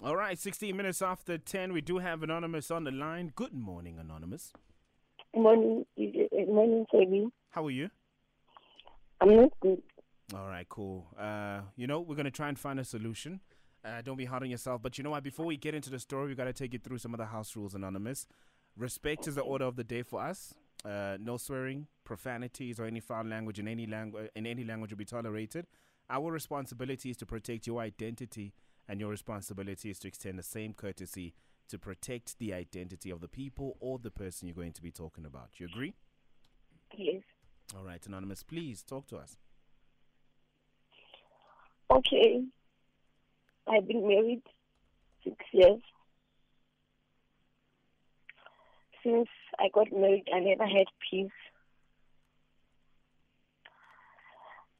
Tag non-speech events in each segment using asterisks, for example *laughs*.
All right, 16 minutes after 10, we do have Anonymous on the line. Good morning, Anonymous. Morning, morning, Toby. How are you? I'm not good. All right, cool. Uh, you know, we're going to try and find a solution. Uh, don't be hard on yourself. But you know what? Before we get into the story, we've got to take you through some of the house rules, Anonymous. Respect is the order of the day for us. Uh, no swearing, profanities, or any foul language in any language in any language will be tolerated. Our responsibility is to protect your identity, and your responsibility is to extend the same courtesy to protect the identity of the people or the person you're going to be talking about. You agree? Yes. All right, Anonymous, please talk to us. Okay. I've been married six years. Since I got married, I never had peace.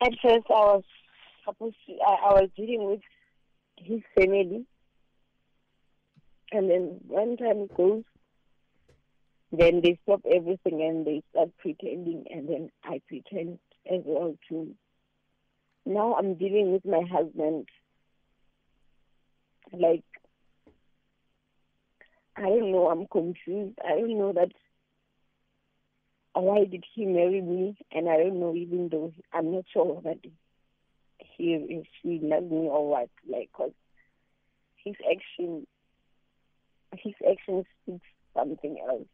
At first, I was supposed to, I, I was dealing with his family. And then one time goes, then they stop everything and they start pretending, and then I pretend as well too. Now I'm dealing with my husband. Like, I don't know, I'm confused. I don't know that why did he marry me, and I don't know even though I'm not sure that he if he loves me or what. Like, cause his action, his action speaks something else.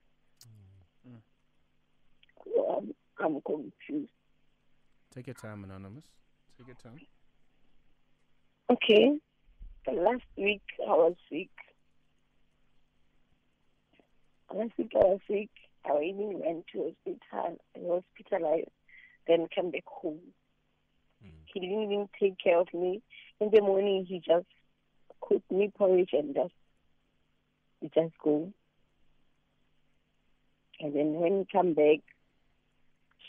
Mm. So I'm, I'm confused. Take your time, Anonymous. Take your time. Okay. Last week I was sick. Last week I was sick. I even went to hospital. I was hospitalized. Then came back home. He didn't even take care of me. In the morning he just cooked me porridge and just he just go. And then when he come back,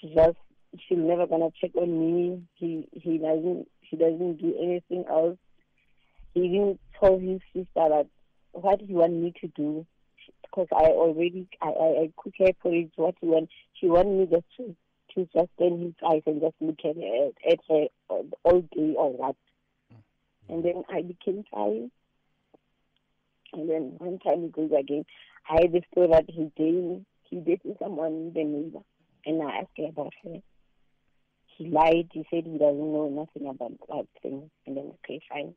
she just she's never gonna check on me. He he doesn't he doesn't do anything else. He even told his sister that what he want me to do because I already I, I, I cook her porridge. What he want she want me just to to just stand his eyes and just look at her at her all day or what. Mm-hmm. And then I became tired. And then one time he goes again. I had the story that he dating he dating someone the neighbor and I asked her about her. He lied, he said he doesn't know nothing about that thing and then okay, fine.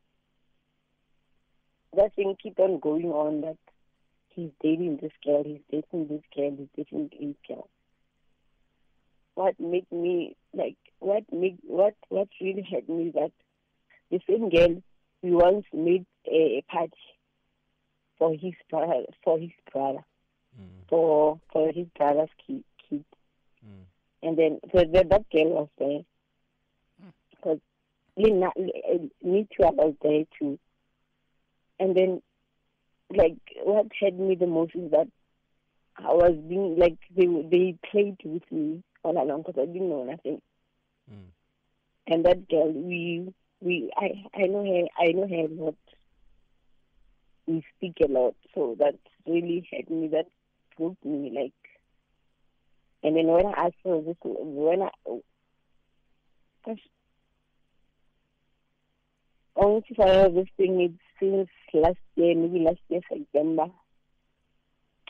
That thing keep on going on that he's dating this girl, he's dating this girl, he's dating this girl. What made me like what made what what really hurt me is that the same girl we once made a, a party for his brother for his brother Mm. for for his brother's kid, kid. Mm. and then so that that girl was there because Lina, me too I was there too and then like what hurt me the most is that I was being like they they played with me all along because I didn't know nothing. Mm. and that girl we we I I know her I know her a lot. We speak a lot. So that really hurt me that broke me like and then when I asked for this when I gosh. Only if I have this thing it since last year maybe last year September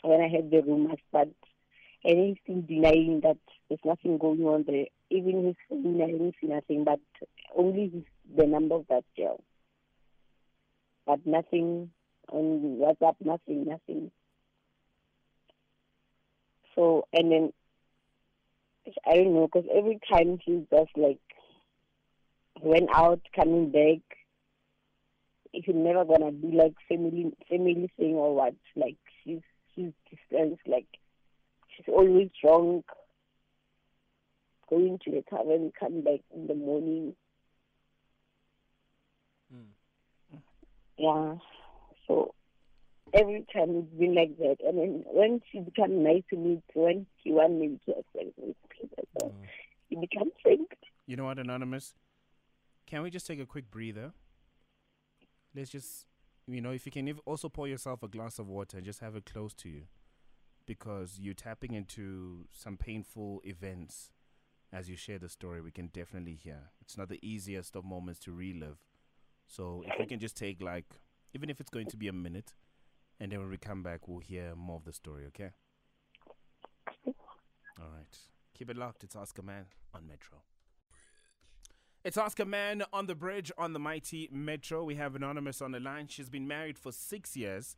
when I had the rumors but still denying that there's nothing going on there. Even his family, I nothing, but only the number of that girl. But nothing on WhatsApp, nothing, nothing. So, and then, I don't know, because every time he's just like, went out, coming back, he's never gonna be like family, family thing or what. Like, she's, she's distanced, like, she's always drunk, going to the tavern, come back in the morning. Mm. Yeah. So every time it's been like that. And then when she become nice to me, when she want me to accept me, so Mm. he becomes. You know what, Anonymous? Can we just take a quick breather? Let's just, you know, if you can also pour yourself a glass of water and just have it close to you because you're tapping into some painful events as you share the story. We can definitely hear. It's not the easiest of moments to relive. So if we can just take like even if it's going to be a minute. And then when we come back, we'll hear more of the story, okay? All right. Keep it locked. It's Ask a Man on Metro. It's Ask a Man on the bridge on the mighty Metro. We have Anonymous on the line. She's been married for six years.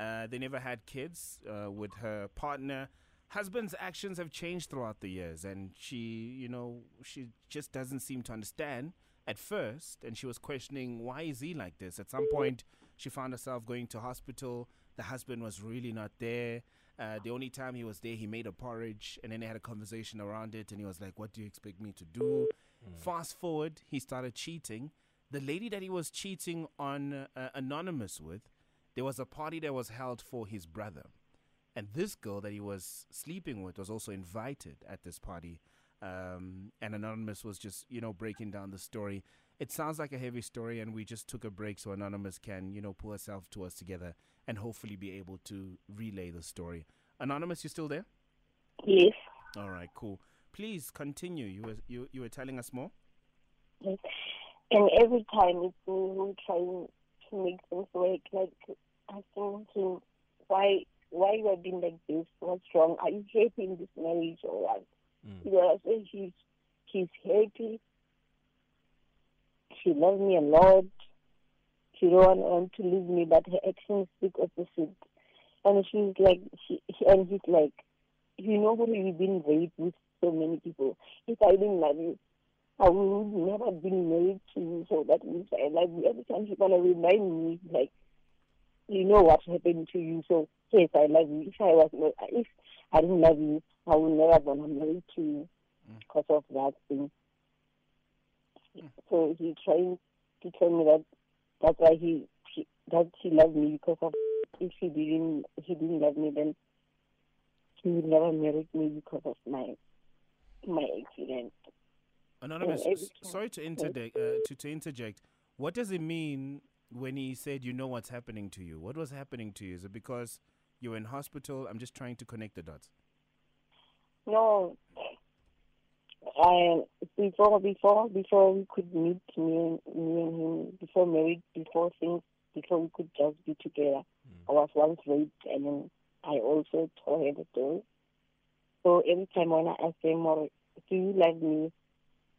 Uh, they never had kids uh, with her partner. Husband's actions have changed throughout the years, and she, you know, she just doesn't seem to understand at first. And she was questioning why is he like this. At some point, she found herself going to hospital. The husband was really not there. Uh, the only time he was there, he made a porridge, and then they had a conversation around it. And he was like, "What do you expect me to do?" Fast forward, he started cheating. The lady that he was cheating on uh, anonymous with, there was a party that was held for his brother, and this girl that he was sleeping with was also invited at this party. Um, and anonymous was just you know breaking down the story. It sounds like a heavy story, and we just took a break so anonymous can you know pull herself to us together and hopefully be able to relay the story. Anonymous, you still there? Yes. All right, cool. Please continue. You were you you were telling us more. yes. And every time it's me who trying to make things work, like asking him why why you are being like this, what's wrong? Are you happy in this marriage or what? Mm. You know, I say he's he's happy. She loves me a lot. She don't want to leave me, but her actions speak opposite. And she's like, she, and he's like, you know what you've been raped with so many people. If I didn't love you, I would never been married to you. So that means I love you. Every time she's gonna remind me, like, you know what happened to you. So yes, I love you. If I was not, if I didn't love you, I would never gonna marry to you mm. because of that thing. Mm. So he trying to tell me that that's why he, he that he loved me because of if he didn't he didn't love me then he would never marry me because of my my accident. Anonymous, time. sorry to interject. Uh, to to interject. What does it mean when he said you know what's happening to you? What was happening to you? Is it because you were in hospital? I'm just trying to connect the dots. No, I before before before we could meet me and me and him before married before things before we could just be together. I was once raped and then I also told her the story. So every time when I ask him, "Or do you love me?"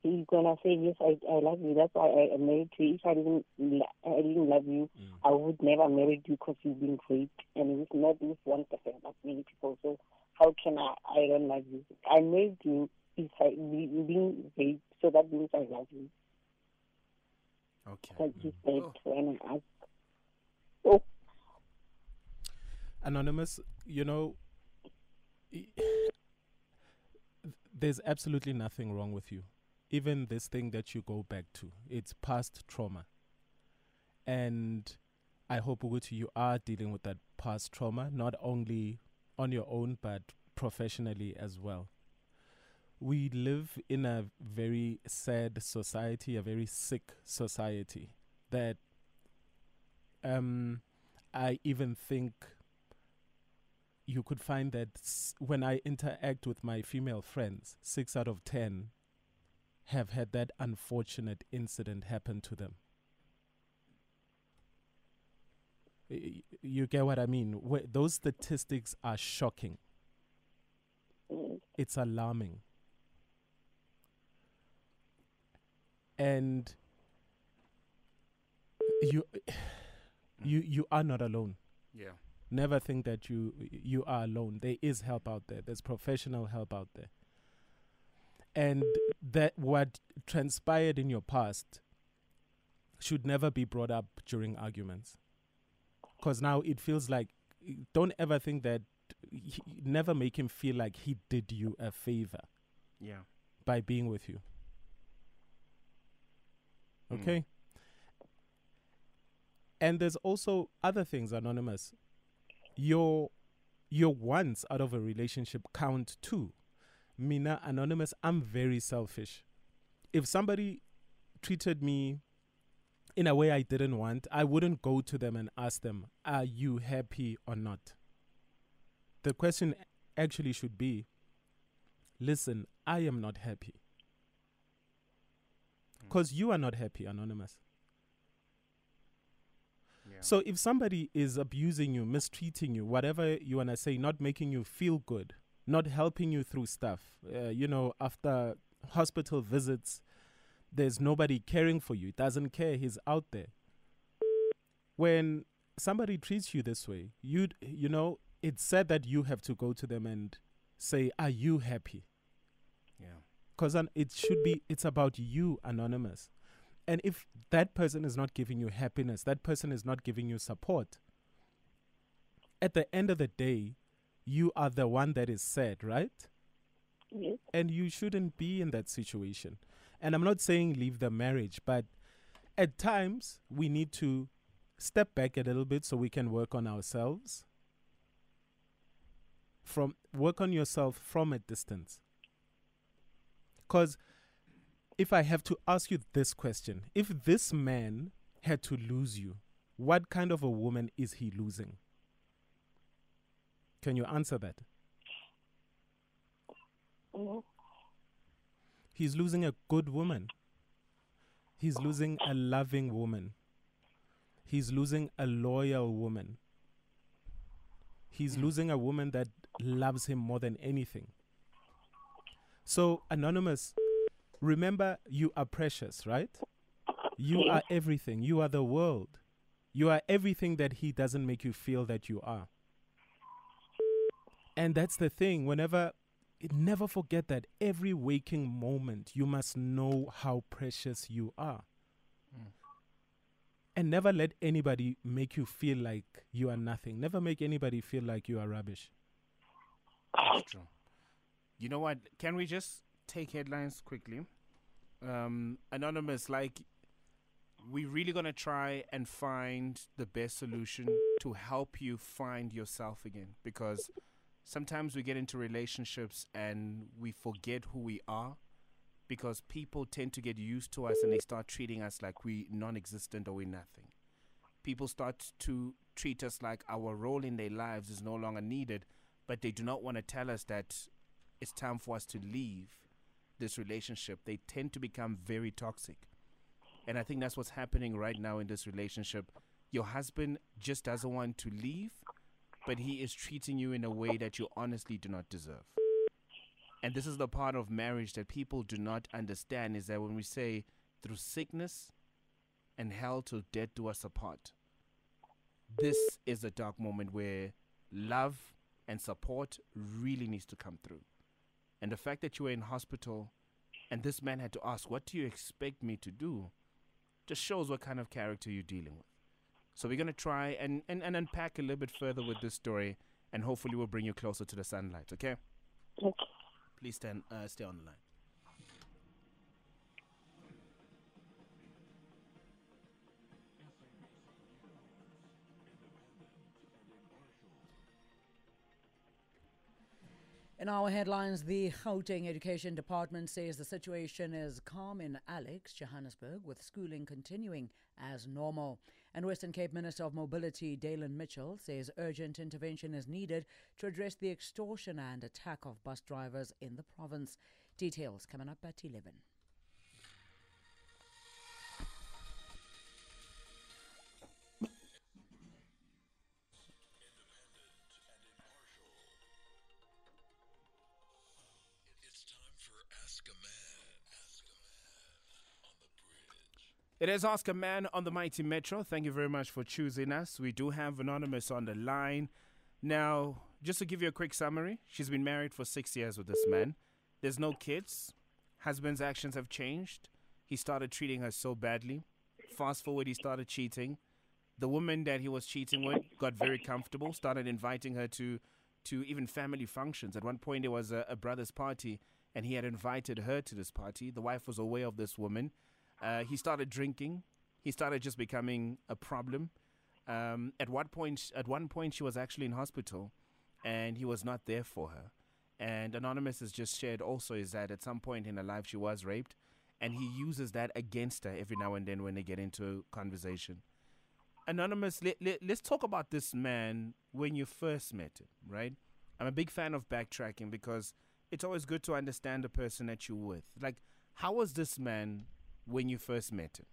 He's gonna say, "Yes, I I love you. That's why I am married to you. If I didn't I didn't love you, mm. I would never marry you because you've been great and it's not just one person, but many people. So how can I? I don't love you. I married you if I be- being great so that means I love you. Okay. Like he mm. said Oh. when I asked. Oh, Anonymous, you know, *sighs* there's absolutely nothing wrong with you. Even this thing that you go back to, it's past trauma. And I hope Uguti, you are dealing with that past trauma, not only on your own, but professionally as well. We live in a very sad society, a very sick society that um, I even think you could find that when I interact with my female friends, six out of ten have had that unfortunate incident happen to them. You get what I mean? Those statistics are shocking. It's alarming. And you you you are not alone. Yeah. never think that you you are alone there is help out there there's professional help out there and that what transpired in your past should never be brought up during arguments. Because now it feels like don't ever think that he, never make him feel like he did you a favor Yeah. by being with you. Mm. okay? And there's also other things anonymous. Your your wants out of a relationship count too mina anonymous i'm very selfish. If somebody treated me in a way i didn't want i wouldn't go to them and ask them are you happy or not? The question actually should be listen i am not happy. Mm. Because you are not happy anonymous. Yeah. So if somebody is abusing you, mistreating you, whatever you want to say, not making you feel good, not helping you through stuff, uh, you know, after hospital visits, there's nobody caring for you. Doesn't care. He's out there. When somebody treats you this way, you you know, it's said that you have to go to them and say, "Are you happy?" Yeah. Because it should be. It's about you, anonymous. And if that person is not giving you happiness, that person is not giving you support. At the end of the day, you are the one that is sad, right? Yes. and you shouldn't be in that situation. And I'm not saying leave the marriage, but at times we need to step back a little bit so we can work on ourselves. From work on yourself from a distance. Because if I have to ask you this question, if this man had to lose you, what kind of a woman is he losing? Can you answer that? Mhm. He's losing a good woman. He's losing a loving woman. He's losing a loyal woman. He's losing a woman that loves him more than anything. So, Anonymous, remember you are precious, right? You are everything. You are the world. You are everything that he doesn't make you feel that you are. And that's the thing. Whenever, never forget that every waking moment, you must know how precious you are. And never let anybody make you feel like you are nothing. Never make anybody feel like you are rubbish. That's true. You know what? Can we just take headlines quickly? Um, anonymous, like, we're really gonna try and find the best solution to help you find yourself again because sometimes we get into relationships and we forget who we are because people tend to get used to us and they start treating us like we non-existent or we nothing. People start to treat us like our role in their lives is no longer needed but they do not want to tell us that it's time for us to leave this relationship. They tend to become very toxic. And i think that's what's happening right now in this relationship. Your husband just doesn't want to leave but he is treating you in a way that you honestly do not deserve. And this is the part of marriage that people do not understand is that when we say through sickness and hell till death do us apart, this is a dark moment where love and support really needs to come through. And the fact that you were in hospital and this man had to ask, What do you expect me to do? just shows what kind of character you're dealing with. So we're gonna try and, and, and unpack a little bit further with this story, and hopefully we'll bring you closer to the sunlight. Okay? Okay. Please stand, uh, stay on the line. In our headlines, the Gauteng Education Department says the situation is calm in Alex, Johannesburg, with schooling continuing as normal. And Western Cape Minister of Mobility, Daylin Mitchell, says urgent intervention is needed to address the extortion and attack of bus drivers in the province. Details coming up at 11. It is Ask a Man on the Mighty Metro. Thank you very much for choosing us. We do have Anonymous on the line. Now, just to give you a quick summary, she's been married for six years with this man. There's no kids. Husband's actions have changed. He started treating her so badly. Fast forward, he started cheating. The woman that he was cheating with got very comfortable, started inviting her to, to even family functions. At one point, there was a, a brother's party, and he had invited her to this party. The wife was aware of this woman. Uh, he started drinking. He started just becoming a problem. Um, at what point? At one point, she was actually in hospital, and he was not there for her. And Anonymous has just shared also is that at some point in her life she was raped, and he uses that against her every now and then when they get into conversation. Anonymous, let, let, let's talk about this man when you first met him, right? I'm a big fan of backtracking because it's always good to understand the person that you're with. Like, how was this man when you first met him?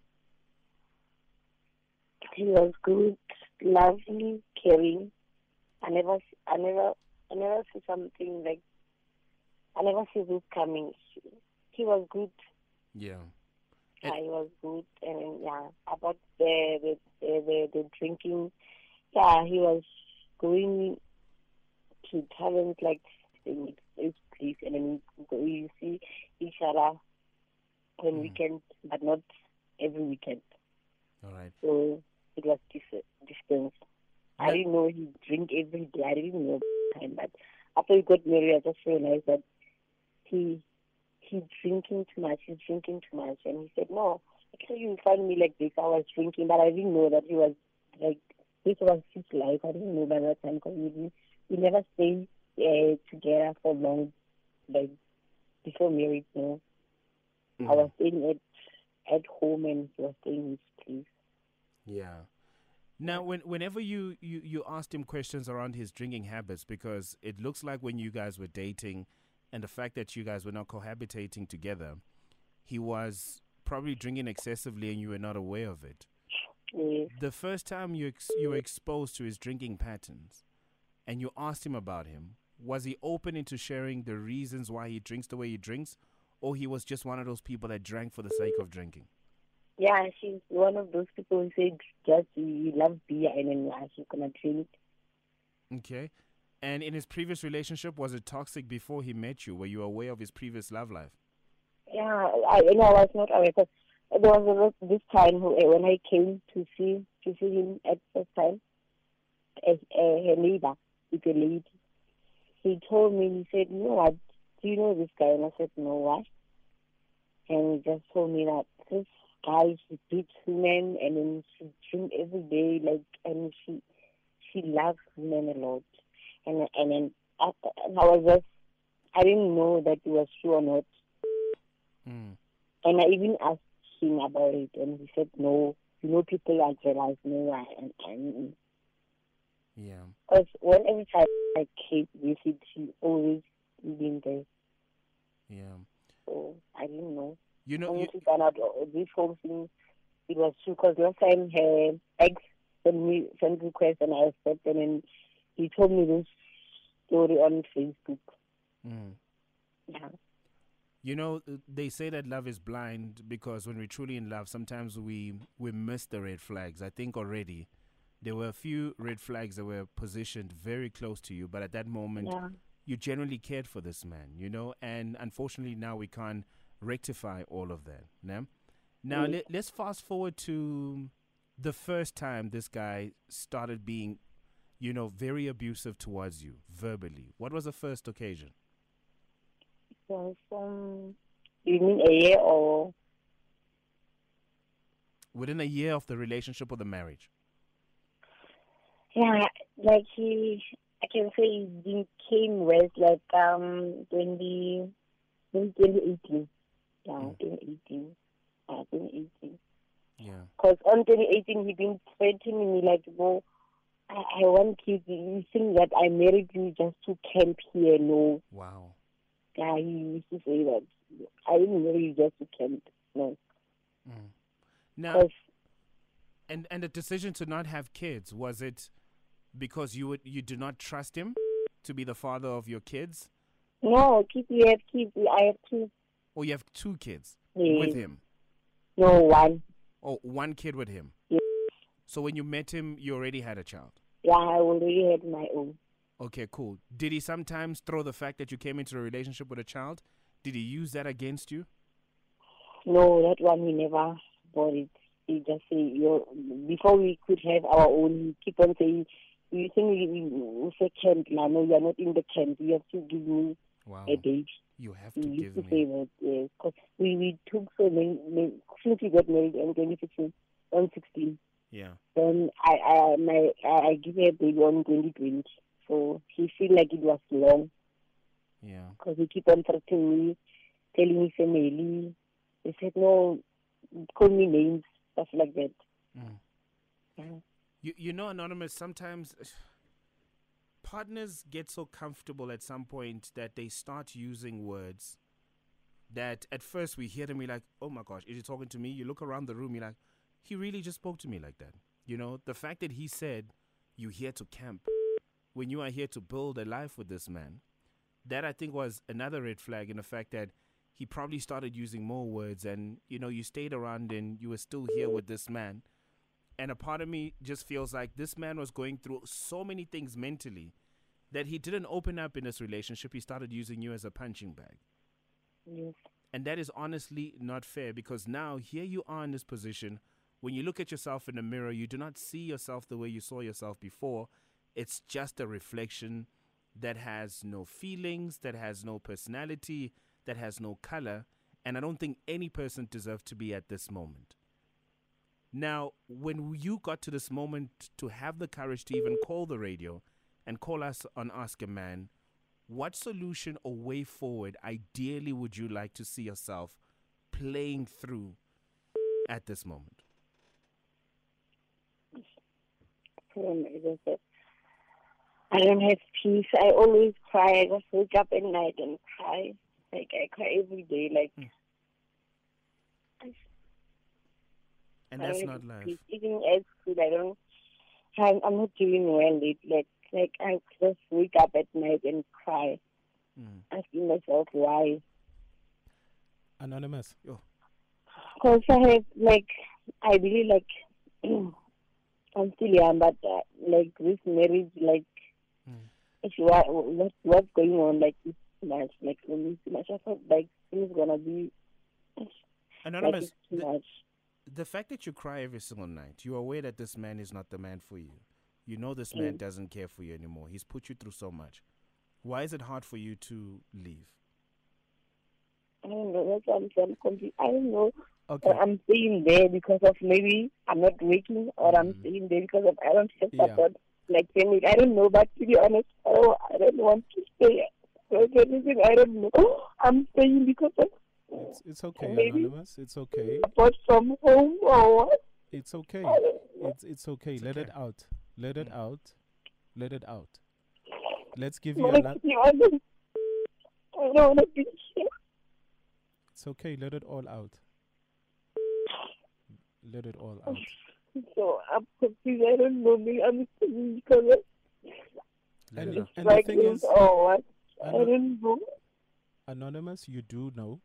He was good, lovely, caring. I never, I never, I never see something like. I never see this coming. He, he was good. Yeah. Yeah, he was good, and yeah, about the the, the the the drinking. Yeah, he was going to talent like in this place, and then we go- see each other on Mm. weekends, but not every weekend. All right. So it was dis- distance. I didn't know he drink every day. I didn't know time, but after we got married, I just realized that he he's drinking too much. He's drinking too much, and he said, "No, actually, you find me like this. I was drinking, but I didn't know that he was like this was his life. I didn't know by that time because we didn't- we never stayed uh, together for long, like before marriage. No, I Mm. was staying at at home, and he was staying in his place. Yeah. Now, when, whenever you, you, you asked him questions around his drinking habits, because it looks like when you guys were dating and the fact that you guys were not cohabitating together, he was probably drinking excessively and you were not aware of it. Yes. The first time you, ex- you were exposed to his drinking patterns and you asked him about him, was he open into sharing the reasons why he drinks the way he drinks, or he was just one of those people that drank for the sake of drinking? Yeah, she's one of those people who said just you love beer and then yeah, she's gonna drink. Okay. And in his previous relationship, was it toxic before he met you? Were you aware of his previous love life? Yeah, I you know I was not aware because there was a lot this time uh, when I came to see to see him at first time, uh, uh, her neighbor a lady, he told me he said, "You know what? Do you know this guy?" And I said, "No, what?" And he just told me that this guy she beats women and then she drink every day, like and she she loves women a lot, and and then after, and I was just I didn't know that it was true or not. Mm. And I even asked him about it, and he said, "No, you know, people are jealous. No, I, and, and Yeah. because when every time I came visit, he always been there. Yeah. So I didn't know. You know, Only you, to find out this whole thing, it was true. Because last time her ex sent me sent request, and I accepted, and he told me this story on Facebook. mm. Yeah. you know, they say that love is blind because when we're truly in love, sometimes we we miss the red flags. I think already there were a few red flags that were positioned very close to you, but at that moment, Yeah. You generally cared for this man, you know, and unfortunately now we can't rectify all of that. Nah? Now Mm. let, let's fast forward to the first time this guy started being, you know, very abusive towards you verbally. What was the first occasion? So, um, you mean a year or? Within a year of the relationship or the marriage? Yeah, like he, I can say he came with like um 20, 2018. Yeah, Mm. 2018. Yeah, 2018. Yeah. Because on 2018 he been threatening me like, no, I, I want kids. You think that I married you just to camp here? No. Wow. Yeah, he used to say that. I didn't marry you just to camp. No. Mm. Now, and and the decision to not have kids was it because you would you do not trust him to be the father of your kids, no, kids, you have kids. I have two. Oh, you have two kids Yes. with him, No, one. or one kid with him? Yes. So when you met him, you already had a child. Yeah, I already had my own. Okay, cool. Did he sometimes throw the fact that you came into a relationship with a child? Did he use that against you? No, that one he never bought it. He just say you before we could have our own. He keep on saying, "You think we, we, we say camp? No, you are not in the camp. You have to give me Wow. a date." You have to used give to me. that yes, because we we took so many, many since we got married in 2016, on 16. Yeah. Then I I my I, I give her a baby on 2020. So he feel like it was long Yeah. because he keep on threatening me, telling me family. He said no, call me names, stuff like that. Mm. Yeah. You you know, anonymous. Sometimes partners get so comfortable at some point that they start using words that at first we hear them, we're like, "Oh my gosh, is he talking to me?" You look around the room, you're like, "He really just spoke to me like that." You know, the fact that he said, You're here to camp when you are here to build a life with this man, that I think was another red flag in the fact that he probably started using more words and, you know, you stayed around and you were still here with this man. And a part of me just feels like this man was going through so many things mentally that he didn't open up in this relationship. He started using you as a punching bag. Yes. And that is honestly not fair because now here you are in this position. When you look at yourself in the mirror, you do not see yourself the way you saw yourself before. It's just a reflection that has no feelings, that has no personality, that has no color. And I don't think any person deserves to be at this moment. Now, when you got to this moment to have the courage to even call the radio and call us on Ask a Man, what solution or way forward ideally would you like to see yourself playing through at this moment? I I don't have peace. I always cry. I just wake up at night and cry. Like I cry every day. Like Mm. And that's not life. Even at school, I don't. I'm, I'm not doing well. It like like I just wake up at night and cry, Mm. asking myself why. Anonymous. Because I have like I really like. *clears throat* I'm still young, but uh, like this marriage, like Mm. are what, what's going on, like it's too much, like for me, it's too much. I thought like things gonna be like Anonymous, it's too much. The fact that you cry every single night, you're aware that this man is not the man for you. You know this man Mm. doesn't care for you anymore. He's put you through so much. Why is it hard for you to leave? I don't know. That's what I'm. I'm confused. I don't know. Okay. I'm staying there because of maybe I'm not working, or I'm Mm. staying there because of I don't have Yeah. support, like family. I don't know. But to be honest, oh, I don't want to stay. There's anything I don't know. *gasps* I'm staying because of It's, it's okay, Maybe- Anonymous. It's okay. support from home or what. It's okay. I don't know. It's it's okay. It's Let it out. Let it Mm. out. Let it out. Let's give you Like, another. to I don't want to be here. It's okay. Let it all out. Let it all out. *laughs* So I'm confused. I don't know. Maybe I'm staying because of Let And, it out. and the like thing this is, or what. I Ano- don't know. Anonymous, you do know.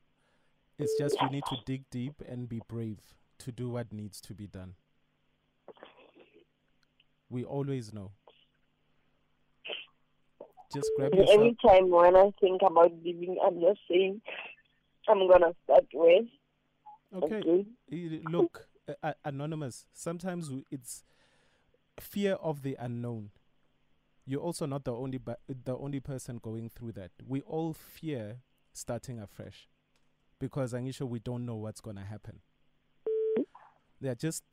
It's just you need to dig deep and be brave to do what needs to be done. We always know. Just grab yourself. Every time when I think about leaving, I'm just saying I'm gonna start with. Okay. Eh, Look, uh, anonymous. Sometimes it's fear of the unknown. You're also not the only the only person going through that. We all fear starting afresh because Anisha, we don't know what's gonna happen. Yeah, just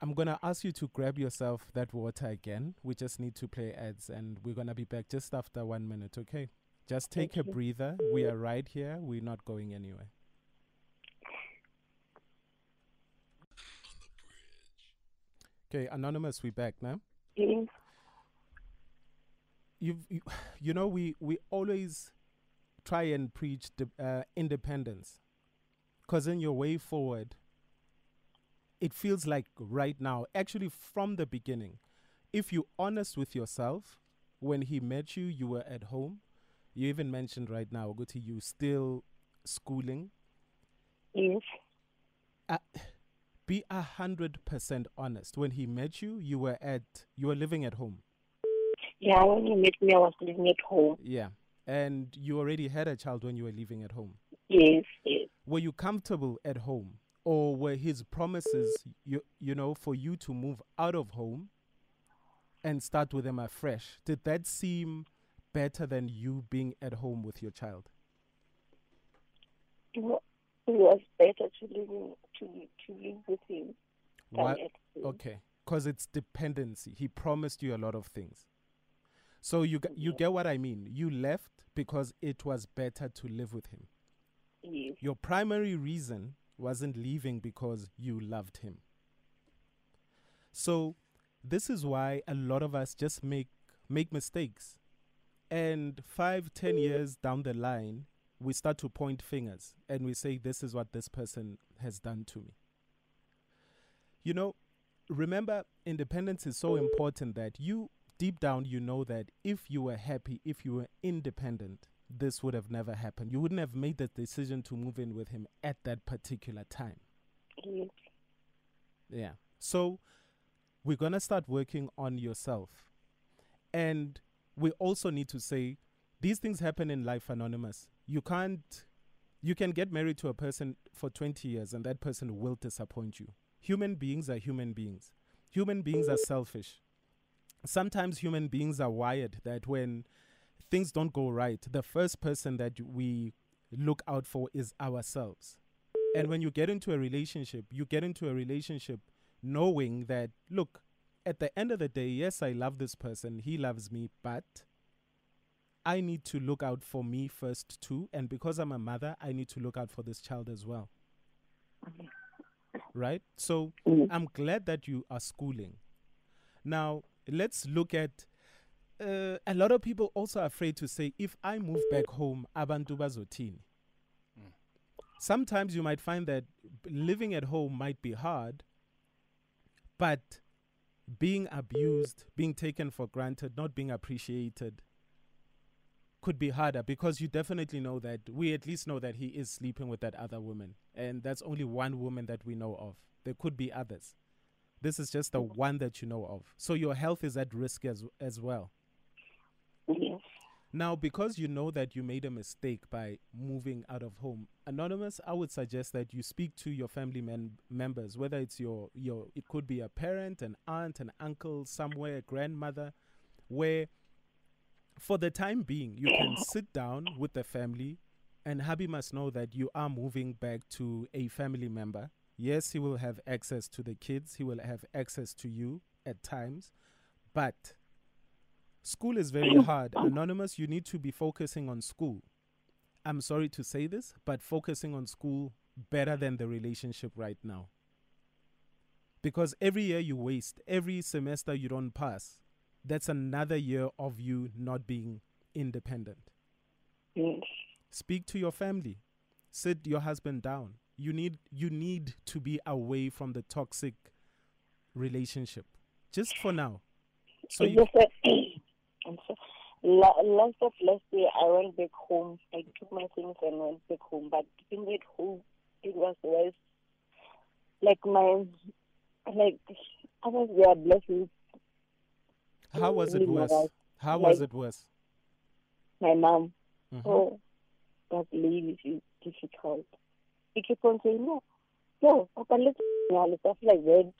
I'm gonna ask you to grab yourself that water again. We just need to play ads, and we're gonna be back just after one minute. Okay? Just take a Okay. breather. We are right here. We're not going anywhere. Okay, anonymous, We're back now. Please. You've, you, *sighs* you know, we we always try and preach the, uh, independence, because in your way forward, it feels like right now, actually from the beginning, if you're honest with yourself, when he met you, you were at home. You even mentioned right now, go to you still schooling. Yes. Uh, be a hundred percent honest. When he met you, you were at you were living at home. Yeah, when you met me, I was living at home. Yeah. And you already had a child when you were living at home. Yes, yes. Were you comfortable at home? Or were his promises, you, you know, for you to move out of home and start with him afresh? Did that seem better than you being at home with your child? It wa- it was better to live in, to to live with him than Why? at home. Okay. Because it's dependency. He promised you a lot of things. So you, you Yeah. get what I mean? You left because it was better to live with him. Yes. Your primary reason wasn't leaving because you loved him. So this is why a lot of us just make make mistakes. And five, ten years down the line, we start to point fingers and we say, This is what this person has done to me. You know, remember independence is so important that you deep down you know that if you were happy if you were independent this would have never happened. You wouldn't have made the decision to move in with him at that particular time. Yes. yeah. So we're going to start working on yourself. And we also need to say these things happen in life anonymous. You can't you can get married to a person for 20 years and that person will disappoint you. Human beings are human beings. Human beings are mm-hmm. selfish. Sometimes human beings are wired that when things don't go right the first person that we look out for is ourselves. And when you get into a relationship you get into a relationship knowing that look at the end of the day yes i love this person he loves me but i need to look out for me first too. And because i'm a mother i need to look out for this child as well. Right? So Mm. i'm glad that you are schooling. Now let's look at uh, a lot of people also are afraid to say if i move back home abantu bazothini? Sometimes you might find that living at home might be hard but being abused being taken for granted not being appreciated could be harder because you definitely know that we at least know that he is sleeping with that other woman and that's only one woman that we know of. There could be others. This is just the one that you know of. So your health is at risk as as well Yes. now, because you know that you made a mistake by moving out of home, anonymous, I would suggest that you speak to your family members, whether it's your your it could be a parent, an aunt, an uncle, somewhere, a grandmother, where for the time being you can sit down with the family, and Habi must know that you are moving back to a family member. Yes, he will have access to the kids. He will have access to you at times, but School is very *coughs* hard. Anonymous, you need to be focusing on school. I'm sorry to say this, but focusing on school better than the relationship right now. Because every year you waste, every semester you don't pass, that's another year of you not being independent. Yes. Speak to your family. Sit your husband down. You need you need to be away from the toxic relationship. Just for now. So you just that I'm so, la- last of last year, I went back home. I took my things and went back home. But being at home, it was worse. Like my, like I was there blessed with How was it worse? nice. How was Like- it worse? my mom. Mhm. Oh, that lady is difficult. He kept on saying, no, no, I can't let's stuff like that.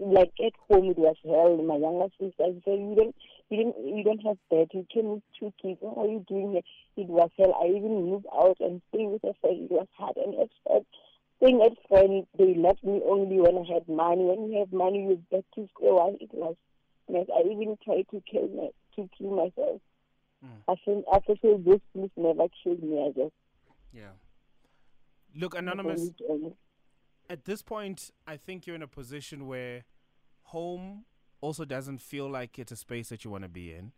Like at home, it was hell. My younger sister said, you don't, you don't, you don't have that. You came with two kids. What are you doing here? It was hell. I even moved out and staying with a friend. It was hard. And at first, staying at friend, they left me only when I had money. When you have money, you back to square one. It was mess. I even tried to kill me, to kill myself. Mm. I think I feel this police never killed me. I just Yeah. Look, Anonymous, at this point, I think you're in a position where home also doesn't feel like it's a space that you want to be in.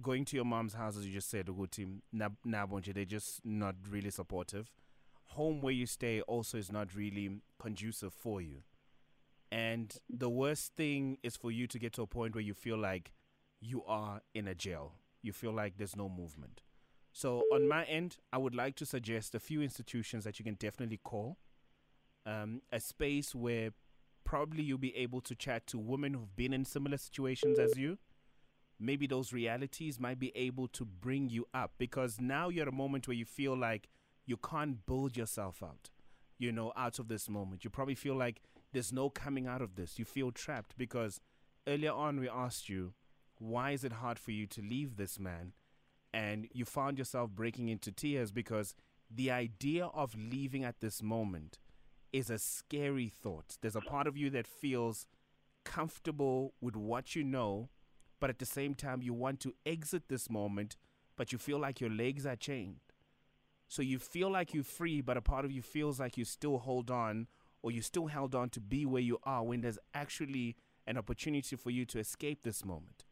Going to your mom's house, as you just said, Uguti, Nab- Nabonje, they're just not really supportive. Home where you stay also is not really conducive for you. And the worst thing is for you to get to a point where you feel like you are in a jail. You feel like there's no movement. So, on my end, I would like to suggest a few institutions that you can definitely call um, a space where probably you'll be able to chat to women who've been in similar situations as you. Maybe those realities might be able to bring you up because now you're at a moment where you feel like you can't build yourself out, you know, out of this moment. You probably feel like there's no coming out of this. You feel trapped because earlier on we asked you, why is it hard for you to leave this man? And you found yourself breaking into tears because the idea of leaving at this moment is a scary thought. There's a part of you that feels comfortable with what you know, but at the same time, you want to exit this moment, but you feel like your legs are chained. So you feel like you're free, but a part of you feels like you still hold on or you still held on to be where you are when there's actually an opportunity for you to escape this moment.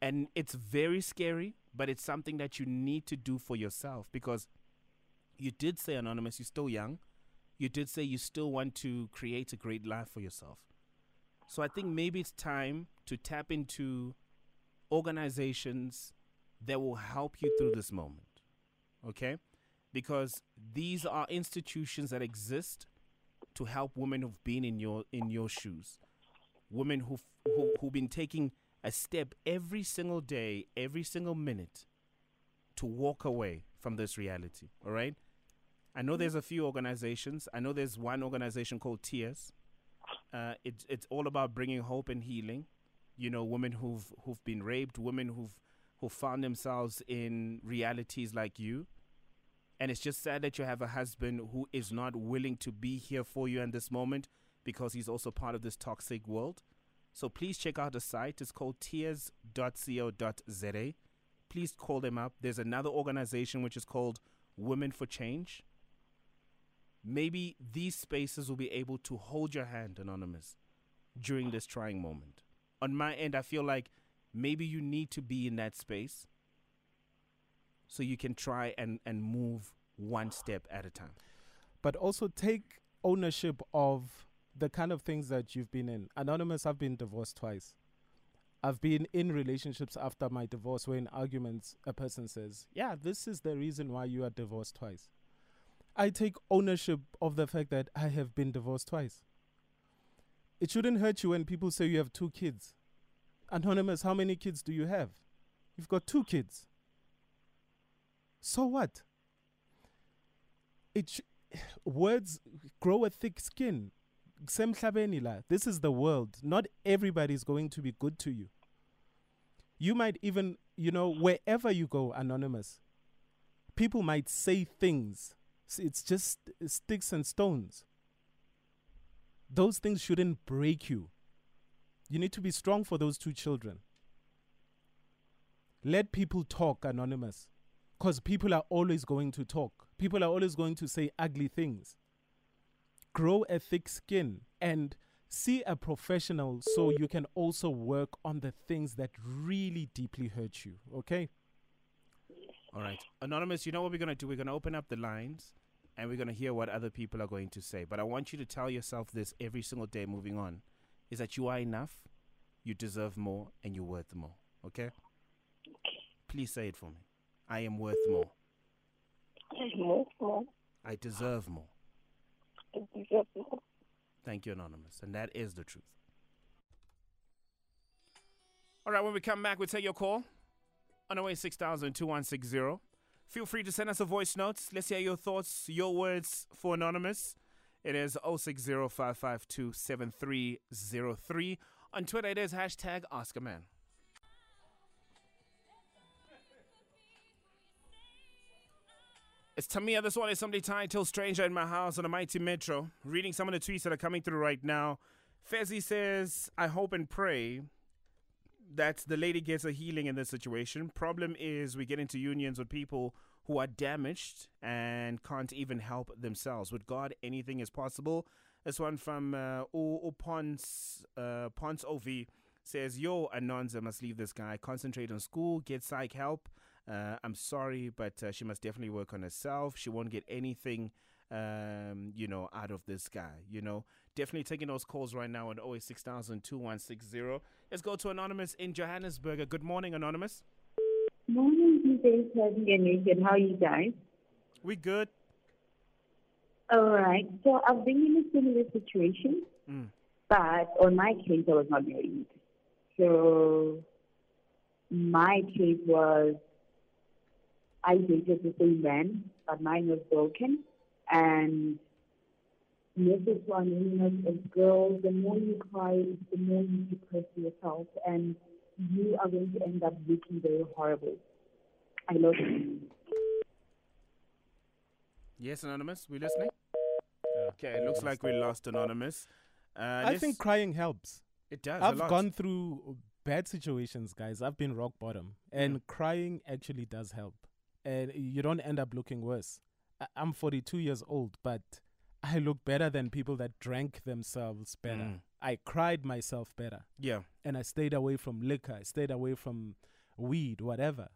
And it's very scary, but it's something that you need to do for yourself because you did say, Anonymous, you're still young. you did say you still want to create a great life for yourself. So I think maybe it's time to tap into organizations that will help you through this moment. Okay? Because these are institutions that exist to help women who've been in your in your shoes. Women who've who, who've been taking a step every single day, every single minute to walk away from this reality. All right? I know there's a few organizations. I know there's one organization called Tears. Uh, it's it's all about bringing hope and healing. You know, women who've who've been raped, women who've who found themselves in realities like you. And it's just sad that you have a husband who is not willing to be here for you in this moment because he's also part of this toxic world. So please check out the site. It's called tears.co.za. Please call them up. There's another organization which is called Women for Change. Maybe these spaces will be able to hold your hand, Anonymous, during this trying moment. On my end, I feel like maybe you need to be in that space so you can try and, and move one step at a time. but also take ownership of the kind of things that you've been in. Anonymous, I've been divorced twice. I've been in relationships after my divorce where in arguments a person says, Yeah, this is the reason why you are divorced twice. I take ownership of the fact that I have been divorced twice. It shouldn't hurt you when people say you have two kids. Anonymous, how many kids do you have? You've got two kids. So what? It sh- words grow a thick skin. This is the world. Not everybody is going to be good to you. You might even, you know, wherever you go, anonymous, people might say things. It's just sticks and stones. Those things shouldn't break you. You need to be strong for those two children. Let people talk, anonymous. Because people are always going to talk. People are always going to say ugly things. Grow a thick skin and see a professional so you can also work on the things that really deeply hurt you. Okay? All right. Anonymous, you know what we're going to do? We're going to open up the lines and we're going to hear what other people are going to say. But I want you to tell yourself this every single day moving on is that you are enough, you deserve more, and you're worth more. Okay? Please say it for me. I am worth more. More, more. I deserve more. I deserve more. Thank you, Anonymous. And that is the truth. All right, when we come back, we'll take your call on 086,000 2160. Feel free to send us a voice note. Let's hear your thoughts, your words for Anonymous. It is 0605527303. On Twitter, it is hashtag Ask a Man. It's Tamia. This one is somebody titled Stranger in My House on a Mighty Metro. Reading some of the tweets that are coming through right now. Fezzi says, I hope and pray that the lady gets a healing in this situation. Problem is, we get into unions with people who are damaged and can't even help themselves. With God, anything is possible. This one from uh, U- Pons, uh, Pons OV says, Yo, Anonza must leave this guy. Concentrate on school, get psych help. Uh, I'm sorry, but uh, she must definitely work on herself. She won't get anything, um, you know, out of this guy. You know, definitely taking those calls right now on 086,000 2160. Let's go to Anonymous in Johannesburg. Good morning, Anonymous. Morning, DJ and Nathan. How are you guys? We good? All right. So I've been in a similar situation, Mm. but on my case, I was not married. So my case was I dated the same man, but mine was broken. And message to anonymous as girls, the more you cry, the more you depress yourself, and you are going to end up looking very horrible. I love you. Yes, Anonymous, we listening? Okay, it looks like we lost Anonymous. Uh, I let's- think crying helps. it does. I've lot. gone through bad situations, guys. I've been rock bottom, and crying actually does help, and you don't end up looking worse. I- I'm 42 years old, but I look better than people that drank themselves better. Mm. I cried myself better, Yeah. and I stayed away from liquor. I stayed away from weed, whatever.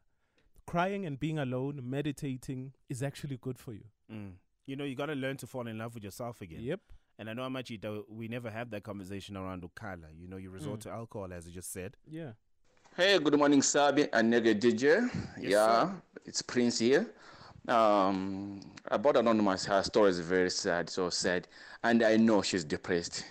Crying and being alone, meditating is actually good for you. Mm. You know, you got to learn to fall in love with yourself again. Yep. And I know how much you we never have that conversation around Ukala. You know, you resort to alcohol, as you just said. Yeah. Hey, good morning, Sabi and Nega DJ. Yes, yeah, it's Prince here. Um, about Anonymous, her story is very sad, so sad. And I know she's depressed.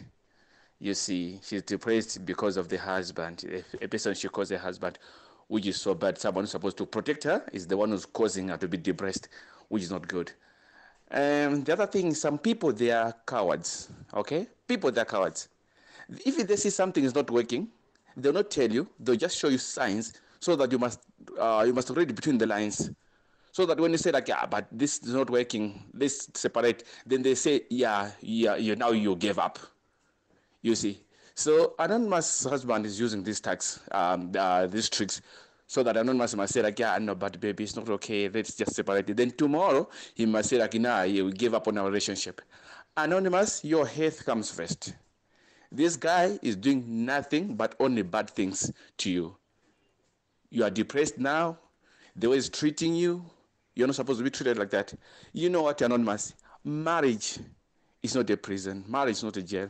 You see, she's depressed because of the husband, a, person she calls a husband, which is so bad. Someone who's supposed to protect her is the one who's causing her to be depressed, which is not good. And the other thing, some people, they are cowards, okay? People, they're cowards. If they see something is not working, they'll not tell you. They'll just show you signs so that you must uh, you must read between the lines. So that when you say like, yeah, but this is not working, let's separate. Then they say, yeah, yeah, you now you gave up. You see. So anonymous husband is using these tax, um, uh, these tricks, so that anonymous must say like, yeah, no, but baby, it's not okay. Let's just separate it. Then tomorrow he must say like, nah, you gave up on our relationship. Anonymous, your health comes first. This guy is doing nothing but only bad things to you. You are depressed now. The way he's treating you, you're not supposed to be treated like that. You know what, Anonymous? Marriage is not a prison. Marriage is not a jail.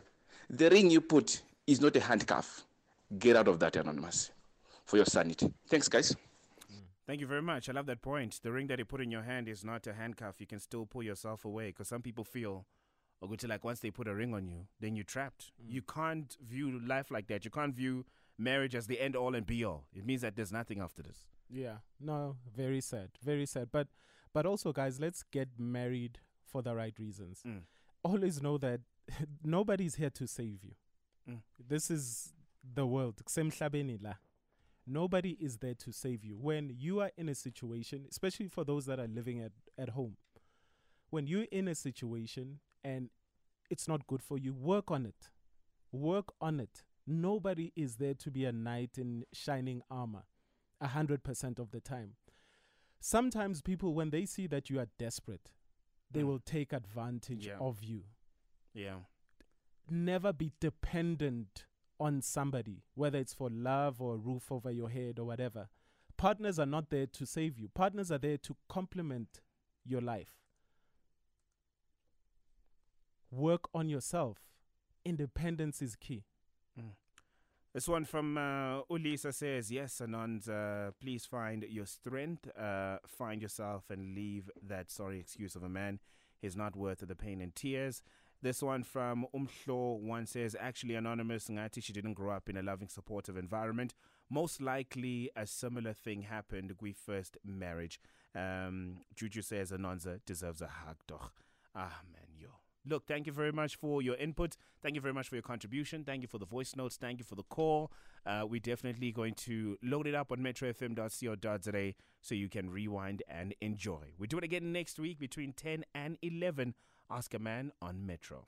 The ring you put is not a handcuff. Get out of that, Anonymous, for your sanity. Thanks, guys. Thank you very much. I love that point. The ring that you put in your hand is not a handcuff. You can still pull yourself away because some people feel, oh, or go to like once they put a ring on you, then you're trapped. Mm. You can't view life like that. You can't view marriage as the end all and be all. It means that there's nothing after this. Yeah. No, very sad. Very sad. But but also guys, let's get married for the right reasons. Mm. Always know that *laughs* nobody's here to save you. Mm. This is the world. Nobody is there to save you. When you are in a situation, especially for those that are living at, at home, when you're in a situation and it's not good for you, work on it. Work on it. Nobody is there to be a knight in shining armor a hundred percent of the time. Sometimes people, when they see that you are desperate, they Mm. will take advantage Yeah. of you. Yeah. Never be dependent on somebody, whether it's for love or a roof over your head or whatever. Partners are not there to save you. Partners are there to complement your life. Work on yourself. Independence is key. This one from uh, Ulisa says, Yes, Anand, uh, please find your strength, uh, find yourself, and leave that sorry excuse of a man. He's not worth the pain and tears. This one from Umhlo one says, Actually, Anonymous, Ngati, she didn't grow up in a loving, supportive environment. Most likely, a similar thing happened with first marriage. Um, Juju says, Anonza deserves a hug, doch. Ah, man, yo. Look, thank you very much for your input. Thank you very much for your contribution. Thank you for the voice notes. Thank you for the call. Uh, we're definitely going to load it up on metrofm.co.za so you can rewind and enjoy. We do it again next week between 10 and 11. Ask a man on Metro.